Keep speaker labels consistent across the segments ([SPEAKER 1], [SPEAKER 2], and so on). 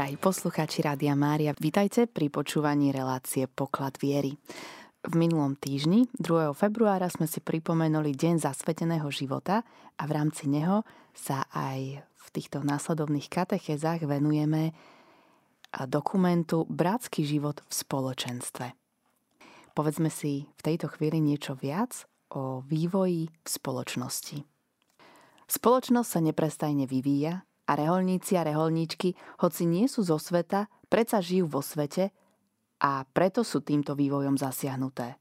[SPEAKER 1] Drahí poslucháči Rádia Mária, vítajte pri počúvaní relácie Poklad viery. V minulom týždni, 2. februára, sme si pripomenuli Deň zasveteného života a v rámci neho sa aj v týchto následovných katechézach venujeme dokumentu Bratský život v spoločenstve. Povedzme si v tejto chvíli niečo viac o vývoji v spoločnosti. Spoločnosť sa neprestajne vyvíja a reholníci a reholníčky, hoci nie sú zo sveta, predsa žijú vo svete a preto sú týmto vývojom zasiahnuté.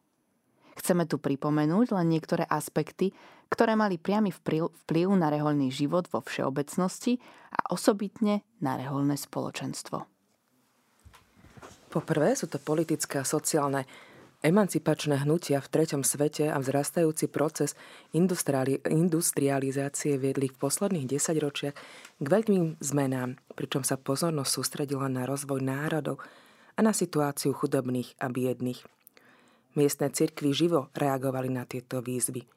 [SPEAKER 1] Chceme tu pripomenúť len niektoré aspekty, ktoré mali priamy vplyv na reholný život vo všeobecnosti a osobitne na reholné spoločenstvo.
[SPEAKER 2] Poprvé sú to politické a sociálne Emancipačné hnutia v treťom svete a vzrastajúci proces industrializácie viedli v posledných desaťročiach k veľkým zmenám, pričom sa pozornosť sústredila na rozvoj národov a na situáciu chudobných a biedných. Miestne cirkvy živo reagovali na tieto výzvy.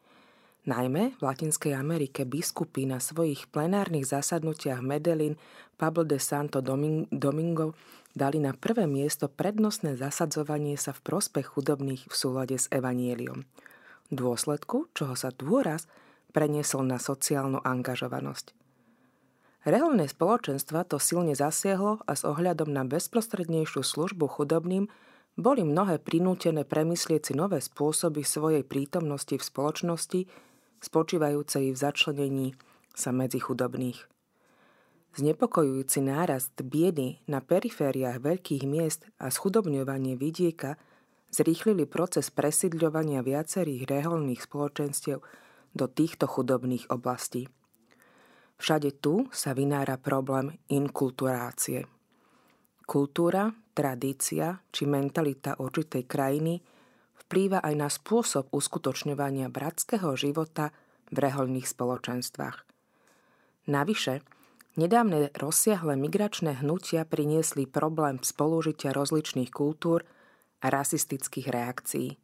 [SPEAKER 2] Najmä v Latinskej Amerike biskupy na svojich plenárnych zasadnutiach Medellín Pablo de Santo Domingo dali na prvé miesto prednostné zasadzovanie sa v prospech chudobných v súlade s evanieliom. V dôsledku, čoho sa dôraz preniesol na sociálnu angažovanosť. Reálne spoločenstva to silne zasiahlo a s ohľadom na bezprostrednejšiu službu chudobným boli mnohé prinútené premyslieť si nové spôsoby svojej prítomnosti v spoločnosti, spočívajúcej v začlenení sa medzi chudobných. Znepokojujúci nárast biedy na perifériách veľkých miest a schudobňovanie vidieka zrýchlili proces presídľovania viacerých reholných spoločenstiev do týchto chudobných oblastí. Všade tu sa vynára problém inkulturácie. Kultúra, tradícia či mentalita určitej krajiny vplýva aj na spôsob uskutočňovania bratského života v reholných spoločenstvách. Navyše, Nedávne rozsiahle migračné hnutia priniesli problém spolužitia rozličných kultúr a rasistických reakcií.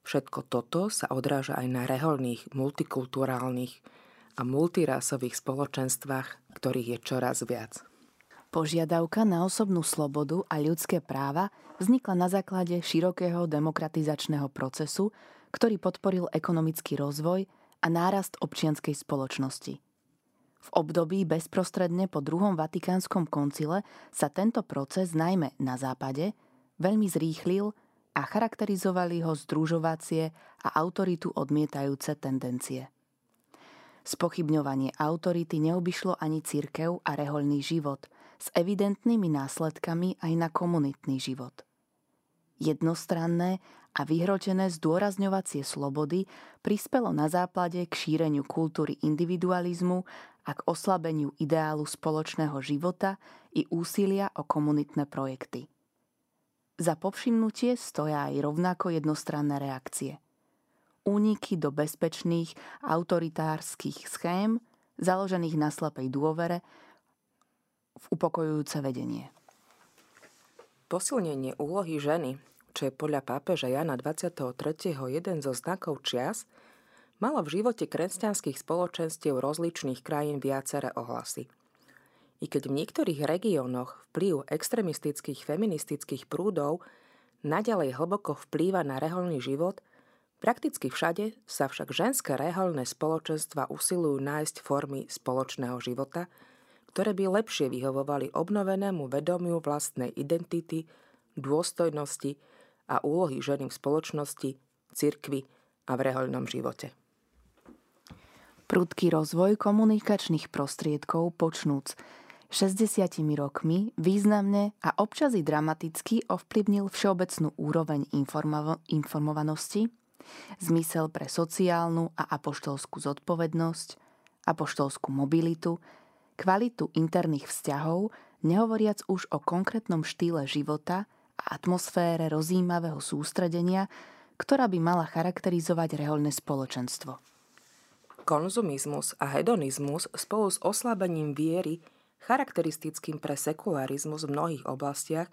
[SPEAKER 2] Všetko toto sa odráža aj na reholných, multikulturálnych a multirásových spoločenstvách, ktorých je čoraz viac.
[SPEAKER 1] Požiadavka na osobnú slobodu a ľudské práva vznikla na základe širokého demokratizačného procesu, ktorý podporil ekonomický rozvoj a nárast občianskej spoločnosti – v období bezprostredne po druhom Vatikánskom koncile sa tento proces najmä na západe veľmi zrýchlil a charakterizovali ho združovacie a autoritu odmietajúce tendencie. Spochybňovanie autority neobyšlo ani cirkev a rehoľný život s evidentnými následkami aj na komunitný život. Jednostranné a vyhrotené zdôrazňovacie slobody prispelo na západe k šíreniu kultúry individualizmu a k oslabeniu ideálu spoločného života i úsilia o komunitné projekty. Za povšimnutie stoja aj rovnako jednostranné reakcie. Úniky do bezpečných autoritárskych schém, založených na slepej dôvere, v upokojujúce vedenie.
[SPEAKER 2] Posilnenie úlohy ženy, čo je podľa pápeža Jana 23. jeden zo znakov čias, malo v živote kresťanských spoločenstiev rozličných krajín viaceré ohlasy. I keď v niektorých regiónoch vplyv extremistických feministických prúdov naďalej hlboko vplýva na reholný život, prakticky všade sa však ženské reholné spoločenstva usilujú nájsť formy spoločného života, ktoré by lepšie vyhovovali obnovenému vedomiu vlastnej identity, dôstojnosti a úlohy ženy v spoločnosti, cirkvi a v rehoľnom živote.
[SPEAKER 1] Prudký rozvoj komunikačných prostriedkov počnúc 60 rokmi významne a občas i dramaticky ovplyvnil všeobecnú úroveň informo- informovanosti, zmysel pre sociálnu a apoštolskú zodpovednosť, apoštolskú mobilitu, kvalitu interných vzťahov, nehovoriac už o konkrétnom štýle života a atmosfére rozímavého sústredenia, ktorá by mala charakterizovať reholné spoločenstvo.
[SPEAKER 2] Konzumizmus a hedonizmus spolu s oslabením viery, charakteristickým pre sekularizmus v mnohých oblastiach,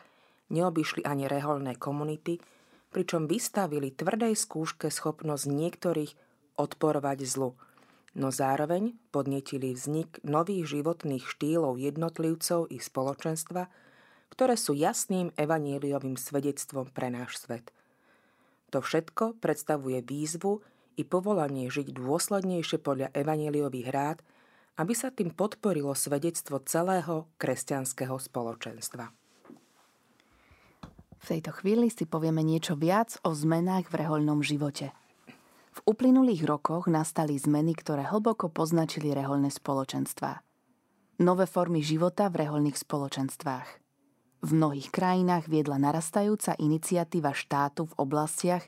[SPEAKER 2] neobyšli ani reholné komunity, pričom vystavili tvrdej skúške schopnosť niektorých odporovať zlu, no zároveň podnetili vznik nových životných štýlov jednotlivcov i spoločenstva, ktoré sú jasným evaníliovým svedectvom pre náš svet. To všetko predstavuje výzvu i povolanie žiť dôslednejšie podľa evaníliových rád, aby sa tým podporilo svedectvo celého kresťanského spoločenstva.
[SPEAKER 1] V tejto chvíli si povieme niečo viac o zmenách v rehoľnom živote – v uplynulých rokoch nastali zmeny, ktoré hlboko poznačili reholné spoločenstvá. Nové formy života v reholných spoločenstvách. V mnohých krajinách viedla narastajúca iniciatíva štátu v oblastiach,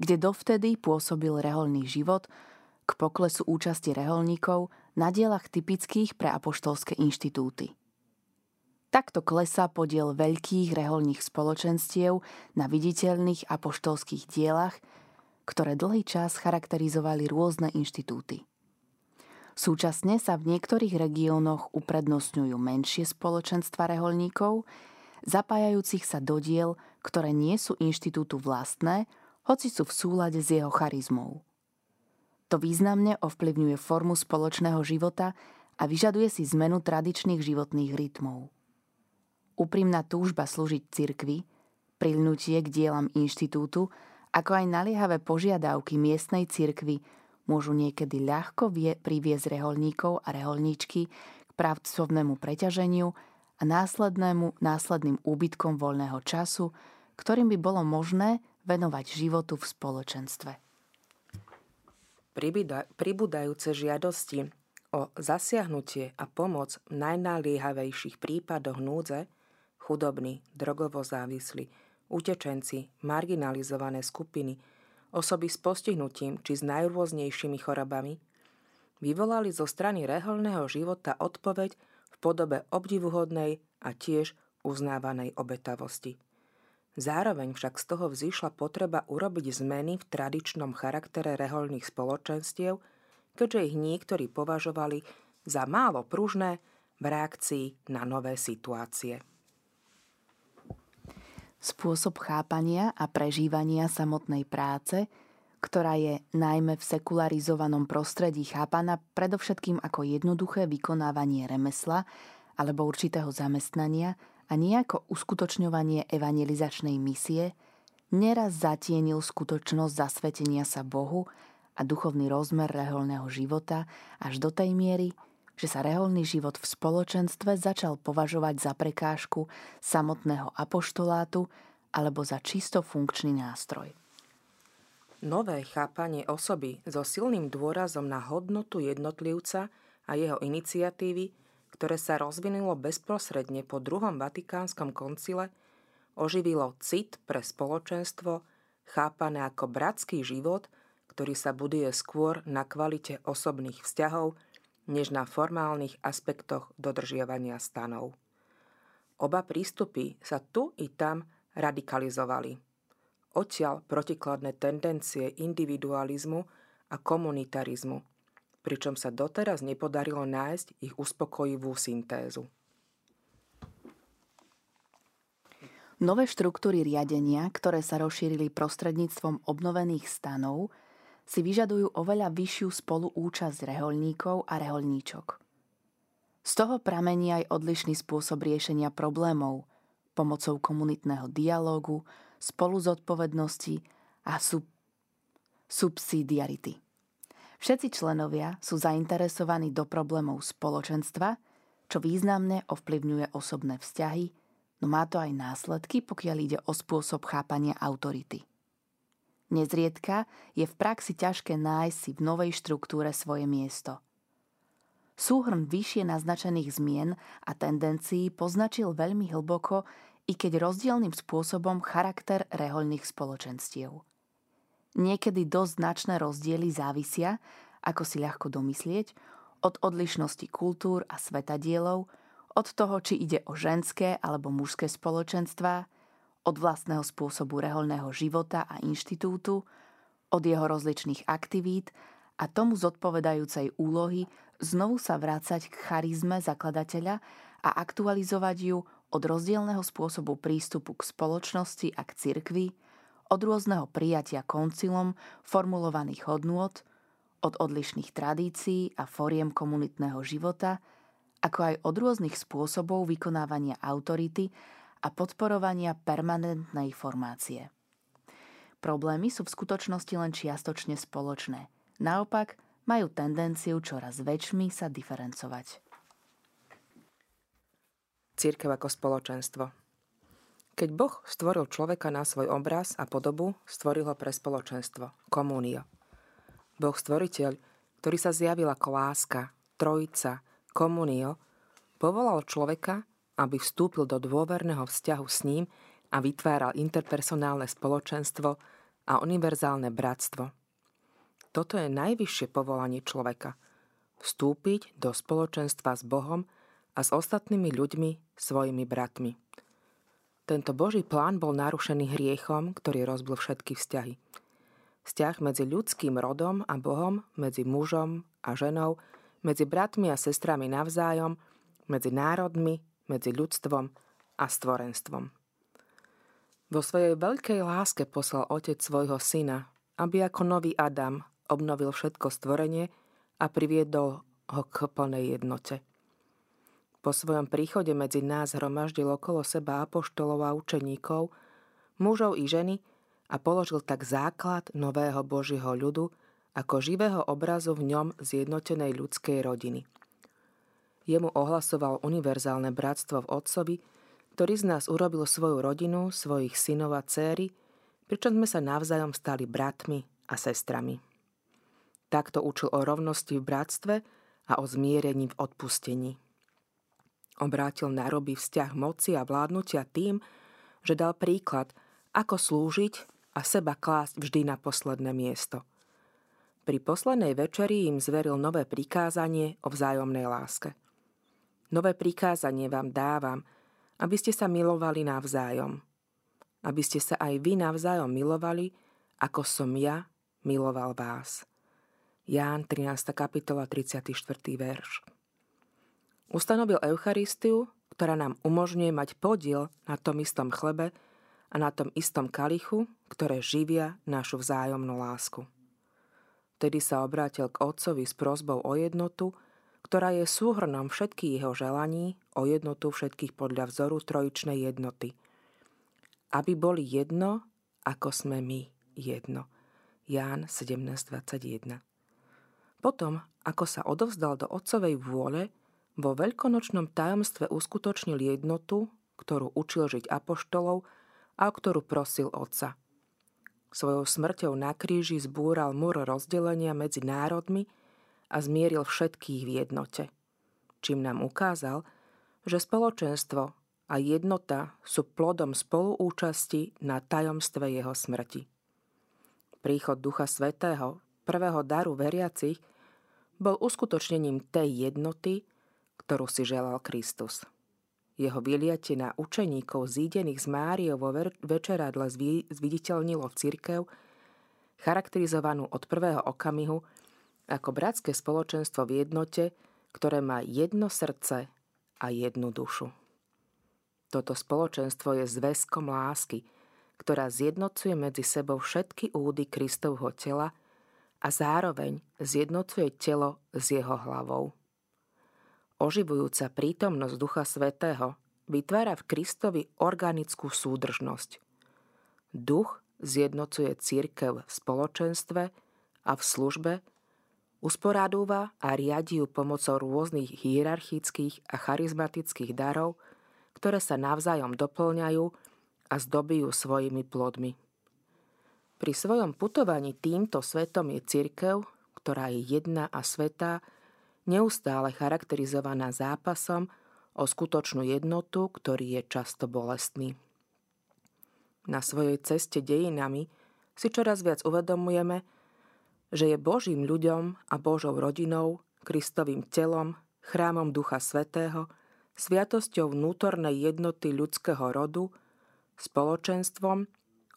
[SPEAKER 1] kde dovtedy pôsobil reholný život k poklesu účasti reholníkov na dielach typických pre apoštolské inštitúty. Takto klesá podiel veľkých reholných spoločenstiev na viditeľných apoštolských dielach – ktoré dlhý čas charakterizovali rôzne inštitúty. Súčasne sa v niektorých regiónoch uprednostňujú menšie spoločenstva reholníkov, zapájajúcich sa do diel, ktoré nie sú inštitútu vlastné, hoci sú v súlade s jeho charizmou. To významne ovplyvňuje formu spoločného života a vyžaduje si zmenu tradičných životných rytmov. Úprimná túžba slúžiť cirkvi, prilnutie k dielam inštitútu ako aj naliehavé požiadavky miestnej cirkvy môžu niekedy ľahko vie, priviesť reholníkov a reholníčky k pracovnému preťaženiu a následnému následným úbytkom voľného času, ktorým by bolo možné venovať životu v spoločenstve.
[SPEAKER 2] Pribúdajúce žiadosti o zasiahnutie a pomoc v najnaliehavejších prípadoch núdze, chudobný, drogovo závislý, utečenci, marginalizované skupiny, osoby s postihnutím či s najrôznejšími chorobami, vyvolali zo strany reholného života odpoveď v podobe obdivuhodnej a tiež uznávanej obetavosti. Zároveň však z toho vzýšla potreba urobiť zmeny v tradičnom charaktere reholných spoločenstiev, keďže ich niektorí považovali za málo pružné v reakcii na nové situácie.
[SPEAKER 1] Spôsob chápania a prežívania samotnej práce, ktorá je najmä v sekularizovanom prostredí chápaná predovšetkým ako jednoduché vykonávanie remesla alebo určitého zamestnania a nejako uskutočňovanie evangelizačnej misie, neraz zatienil skutočnosť zasvetenia sa Bohu a duchovný rozmer reholného života až do tej miery, že sa reholný život v spoločenstve začal považovať za prekážku samotného apoštolátu alebo za čisto funkčný nástroj.
[SPEAKER 2] Nové chápanie osoby so silným dôrazom na hodnotu jednotlivca a jeho iniciatívy, ktoré sa rozvinulo bezprostredne po druhom Vatikánskom koncile, oživilo cit pre spoločenstvo, chápané ako bratský život, ktorý sa buduje skôr na kvalite osobných vzťahov, než na formálnych aspektoch dodržiavania stanov. Oba prístupy sa tu i tam radikalizovali. Odtiaľ protikladné tendencie individualizmu a komunitarizmu, pričom sa doteraz nepodarilo nájsť ich uspokojivú syntézu.
[SPEAKER 1] Nové štruktúry riadenia, ktoré sa rozšírili prostredníctvom obnovených stanov, si vyžadujú oveľa vyššiu spoluúčasť reholníkov a reholníčok. Z toho pramení aj odlišný spôsob riešenia problémov pomocou komunitného dialógu, spolu zodpovednosti a sub- subsidiarity. Všetci členovia sú zainteresovaní do problémov spoločenstva, čo významne ovplyvňuje osobné vzťahy, no má to aj následky, pokiaľ ide o spôsob chápania autority. Nezriedka je v praxi ťažké nájsť si v novej štruktúre svoje miesto. Súhrn vyššie naznačených zmien a tendencií poznačil veľmi hlboko, i keď rozdielným spôsobom charakter rehoľných spoločenstiev. Niekedy dosť značné rozdiely závisia, ako si ľahko domyslieť, od odlišnosti kultúr a svetadielov, od toho, či ide o ženské alebo mužské spoločenstvá, od vlastného spôsobu reholného života a inštitútu, od jeho rozličných aktivít a tomu zodpovedajúcej úlohy znovu sa vrácať k charizme zakladateľa a aktualizovať ju od rozdielného spôsobu prístupu k spoločnosti a k cirkvi, od rôzneho prijatia koncilom formulovaných hodnôt, od odlišných tradícií a foriem komunitného života, ako aj od rôznych spôsobov vykonávania autority a podporovania permanentnej formácie. Problémy sú v skutočnosti len čiastočne spoločné. Naopak, majú tendenciu čoraz väčšmi sa diferencovať.
[SPEAKER 2] Církev ako spoločenstvo Keď Boh stvoril človeka na svoj obraz a podobu, stvoril ho pre spoločenstvo, komunio. Boh stvoriteľ, ktorý sa zjavil ako láska, trojica, komunio, povolal človeka, aby vstúpil do dôverného vzťahu s ním a vytváral interpersonálne spoločenstvo a univerzálne bratstvo. Toto je najvyššie povolanie človeka. Vstúpiť do spoločenstva s Bohom a s ostatnými ľuďmi, svojimi bratmi. Tento Boží plán bol narušený hriechom, ktorý rozbil všetky vzťahy. Vzťah medzi ľudským rodom a Bohom, medzi mužom a ženou, medzi bratmi a sestrami navzájom, medzi národmi, medzi ľudstvom a stvorenstvom. Vo svojej veľkej láske poslal Otec svojho syna, aby ako nový Adam obnovil všetko stvorenie a priviedol ho k plnej jednote. Po svojom príchode medzi nás hromaždil okolo seba apoštolov a učeníkov, mužov i ženy a položil tak základ nového Božieho ľudu ako živého obrazu v ňom zjednotenej ľudskej rodiny – Jemu ohlasoval univerzálne bratstvo v Otcovi, ktorý z nás urobil svoju rodinu, svojich synov a céry, pričom sme sa navzájom stali bratmi a sestrami. Takto učil o rovnosti v bratstve a o zmierení v odpustení. Obrátil na roby vzťah moci a vládnutia tým, že dal príklad, ako slúžiť a seba klásť vždy na posledné miesto. Pri poslednej večeri im zveril nové prikázanie o vzájomnej láske – Nové prikázanie vám dávam, aby ste sa milovali navzájom. Aby ste sa aj vy navzájom milovali, ako som ja miloval vás. Ján 13. kapitola 34. verš. Ustanovil Eucharistiu, ktorá nám umožňuje mať podiel na tom istom chlebe a na tom istom kalichu, ktoré živia našu vzájomnú lásku. Vtedy sa obrátil k otcovi s prozbou o jednotu, ktorá je súhrnom všetkých jeho želaní o jednotu všetkých podľa vzoru trojičnej jednoty. Aby boli jedno, ako sme my jedno. Ján 17.21 Potom, ako sa odovzdal do otcovej vôle, vo veľkonočnom tajomstve uskutočnil jednotu, ktorú učil žiť apoštolov a ktorú prosil otca. Svojou smrťou na kríži zbúral múr rozdelenia medzi národmi a zmieril všetkých v jednote. Čím nám ukázal, že spoločenstvo a jednota sú plodom spoluúčasti na tajomstve jeho smrti. Príchod Ducha Svetého, prvého daru veriacich, bol uskutočnením tej jednoty, ktorú si želal Kristus. Jeho vyliate na učeníkov zídených z Máriou vo večeradle zviditeľnilo v cirkev, charakterizovanú od prvého okamihu ako bratské spoločenstvo v jednote, ktoré má jedno srdce a jednu dušu. Toto spoločenstvo je zväzkom lásky, ktorá zjednocuje medzi sebou všetky údy Kristovho tela a zároveň zjednocuje telo s jeho hlavou. Oživujúca prítomnosť Ducha Svetého vytvára v Kristovi organickú súdržnosť. Duch zjednocuje církev v spoločenstve a v službe Usporádúva a riadi ju pomocou rôznych hierarchických a charizmatických darov, ktoré sa navzájom doplňajú a zdobijú svojimi plodmi. Pri svojom putovaní týmto svetom je cirkev, ktorá je jedna a svetá, neustále charakterizovaná zápasom o skutočnú jednotu, ktorý je často bolestný. Na svojej ceste dejinami si čoraz viac uvedomujeme, že je Božím ľuďom a Božou rodinou, Kristovým telom, chrámom Ducha Svetého, sviatosťou vnútornej jednoty ľudského rodu, spoločenstvom,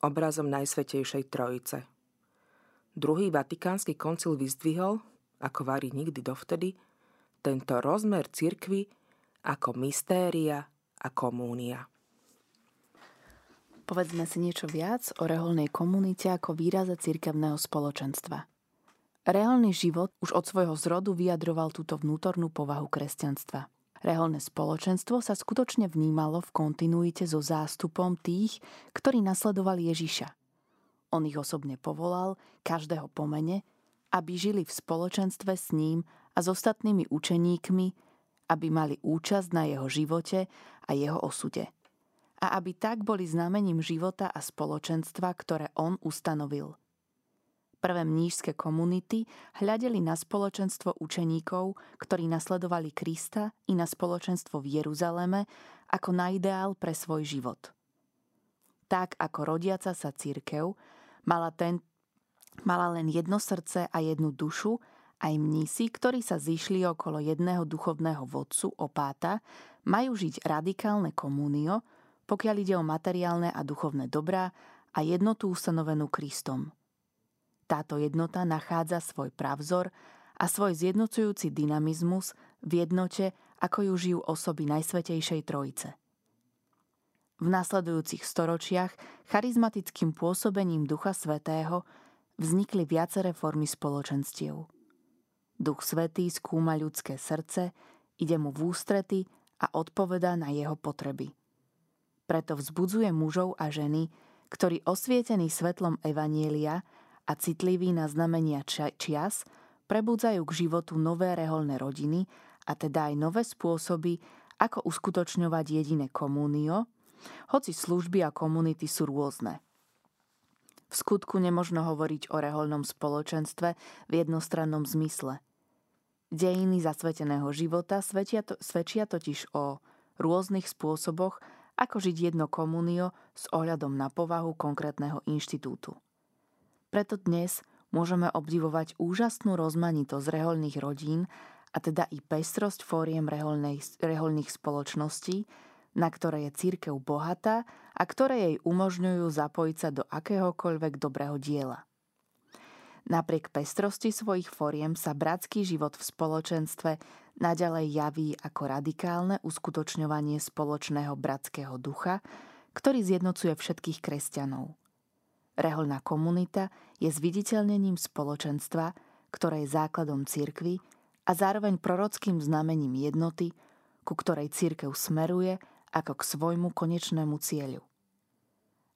[SPEAKER 2] obrazom Najsvetejšej Trojice. Druhý vatikánsky koncil vyzdvihol, ako varí nikdy dovtedy, tento rozmer cirkvy ako mystéria a komúnia.
[SPEAKER 1] Povedzme si niečo viac o reholnej komunite ako výraze cirkevného spoločenstva – Reálny život už od svojho zrodu vyjadroval túto vnútornú povahu kresťanstva. Reholné spoločenstvo sa skutočne vnímalo v kontinuite so zástupom tých, ktorí nasledovali Ježiša. On ich osobne povolal, každého pomene, aby žili v spoločenstve s ním a s ostatnými učeníkmi, aby mali účasť na jeho živote a jeho osude. A aby tak boli znamením života a spoločenstva, ktoré on ustanovil – Prvé mnížské komunity hľadeli na spoločenstvo učeníkov, ktorí nasledovali Krista i na spoločenstvo v Jeruzaleme ako na ideál pre svoj život. Tak ako rodiaca sa církev mala, ten, mala len jedno srdce a jednu dušu, aj mnísi, ktorí sa zišli okolo jedného duchovného vodcu, opáta, majú žiť radikálne komunio, pokiaľ ide o materiálne a duchovné dobrá a jednotu ustanovenú Kristom – táto jednota nachádza svoj pravzor a svoj zjednocujúci dynamizmus v jednote, ako ju žijú osoby Najsvetejšej Trojice. V nasledujúcich storočiach charizmatickým pôsobením Ducha Svetého vznikli viaceré formy spoločenstiev. Duch Svetý skúma ľudské srdce, ide mu v ústrety a odpovedá na jeho potreby. Preto vzbudzuje mužov a ženy, ktorí osvietení svetlom Evanielia a citliví na znamenia čias, prebudzajú k životu nové reholné rodiny a teda aj nové spôsoby, ako uskutočňovať jediné komunio, hoci služby a komunity sú rôzne. V skutku nemožno hovoriť o reholnom spoločenstve v jednostrannom zmysle. Dejiny zasveteného života svedčia, to, svedčia totiž o rôznych spôsoboch, ako žiť jedno komunio s ohľadom na povahu konkrétneho inštitútu. Preto dnes môžeme obdivovať úžasnú rozmanitosť reholných rodín a teda i pestrosť fóriem reholných spoločností, na ktoré je církev bohatá a ktoré jej umožňujú zapojiť sa do akéhokoľvek dobrého diela. Napriek pestrosti svojich fóriem sa bratský život v spoločenstve naďalej javí ako radikálne uskutočňovanie spoločného bratského ducha, ktorý zjednocuje všetkých kresťanov – Reholná komunita je zviditeľnením spoločenstva, ktoré je základom cirkvy a zároveň prorockým znamením jednoty, ku ktorej církev smeruje ako k svojmu konečnému cieľu.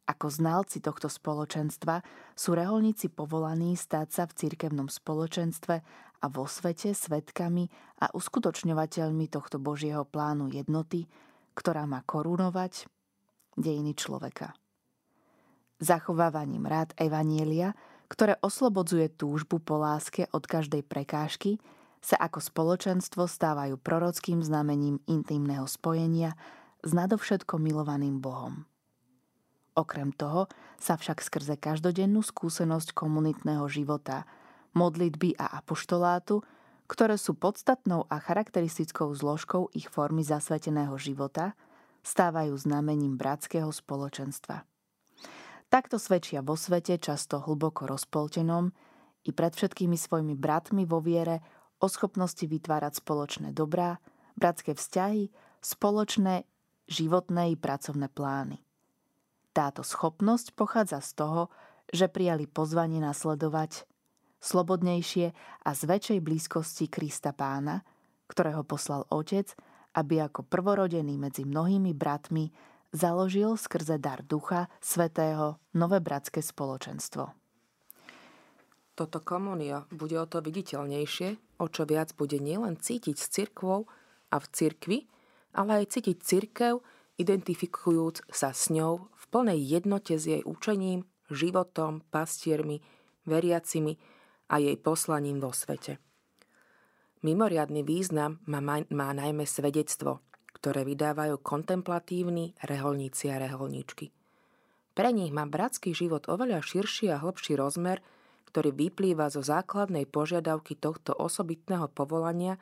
[SPEAKER 1] Ako znalci tohto spoločenstva sú reholníci povolaní stáť sa v cirkevnom spoločenstve a vo svete svetkami a uskutočňovateľmi tohto Božieho plánu jednoty, ktorá má korunovať dejiny človeka zachovávaním rád Evanielia, ktoré oslobodzuje túžbu po láske od každej prekážky, sa ako spoločenstvo stávajú prorockým znamením intimného spojenia s nadovšetko milovaným Bohom. Okrem toho sa však skrze každodennú skúsenosť komunitného života, modlitby a apoštolátu, ktoré sú podstatnou a charakteristickou zložkou ich formy zasveteného života, stávajú znamením bratského spoločenstva. Takto svedčia vo svete, často hlboko rozpoltenom, i pred všetkými svojimi bratmi vo viere o schopnosti vytvárať spoločné dobrá, bratské vzťahy, spoločné životné i pracovné plány. Táto schopnosť pochádza z toho, že prijali pozvanie nasledovať slobodnejšie a z väčšej blízkosti Krista pána, ktorého poslal Otec, aby ako prvorodený medzi mnohými bratmi založil skrze dar Ducha Svetého nové bratské spoločenstvo.
[SPEAKER 2] Toto komunio bude o to viditeľnejšie, o čo viac bude nielen cítiť s cirkvou a v cirkvi, ale aj cítiť cirkev, identifikujúc sa s ňou v plnej jednote s jej učením, životom, pastiermi, veriacimi a jej poslaním vo svete. Mimoriadný význam má, má najmä svedectvo, ktoré vydávajú kontemplatívni reholníci a reholníčky. Pre nich má bratský život oveľa širší a hlbší rozmer, ktorý vyplýva zo základnej požiadavky tohto osobitného povolania,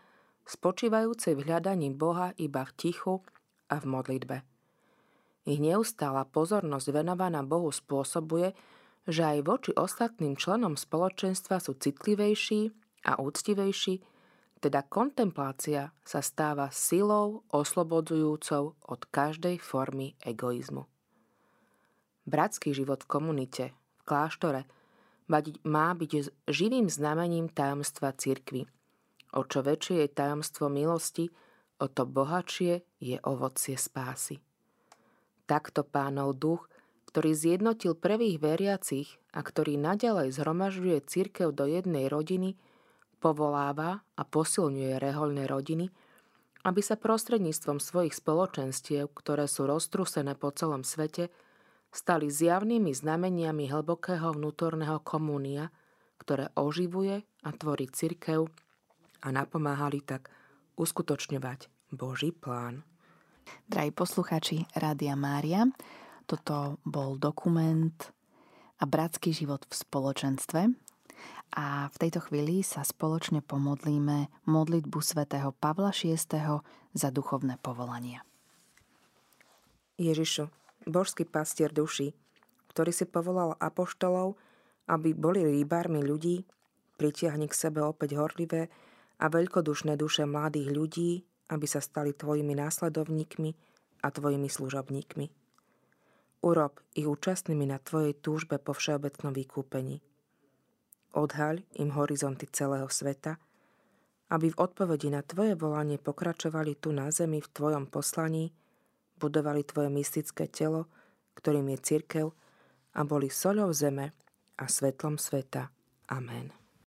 [SPEAKER 2] spočívajúcej v hľadaní Boha iba v tichu a v modlitbe. Ich neustála pozornosť venovaná Bohu spôsobuje, že aj voči ostatným členom spoločenstva sú citlivejší a úctivejší, teda kontemplácia sa stáva silou oslobodzujúcou od každej formy egoizmu. Bratský život v komunite, v kláštore, má byť živým znamením tajomstva cirkvy. O čo väčšie je tajomstvo milosti, o to bohatšie je ovocie spásy. Takto pánov duch, ktorý zjednotil prvých veriacich a ktorý naďalej zhromažďuje cirkev do jednej rodiny, povoláva a posilňuje rehoľné rodiny, aby sa prostredníctvom svojich spoločenstiev, ktoré sú roztrusené po celom svete, stali zjavnými znameniami hlbokého vnútorného komúnia, ktoré oživuje a tvorí cirkev a napomáhali tak uskutočňovať Boží plán.
[SPEAKER 1] Drahí poslucháči Rádia Mária, toto bol dokument a bratský život v spoločenstve. A v tejto chvíli sa spoločne pomodlíme modlitbu svätého Pavla VI za duchovné povolania.
[SPEAKER 2] Ježišu, božský pastier duši, ktorý si povolal apoštolov, aby boli rýbarmi ľudí, pritiahni k sebe opäť horlivé a veľkodušné duše mladých ľudí, aby sa stali tvojimi následovníkmi a tvojimi služobníkmi. Urob ich účastnými na tvojej túžbe po všeobecnom vykúpení. Odhaľ im horizonty celého sveta, aby v odpovedi na tvoje volanie pokračovali tu na zemi v tvojom poslaní, budovali tvoje mystické telo, ktorým je cirkev, a boli soľou zeme a svetlom sveta. Amen.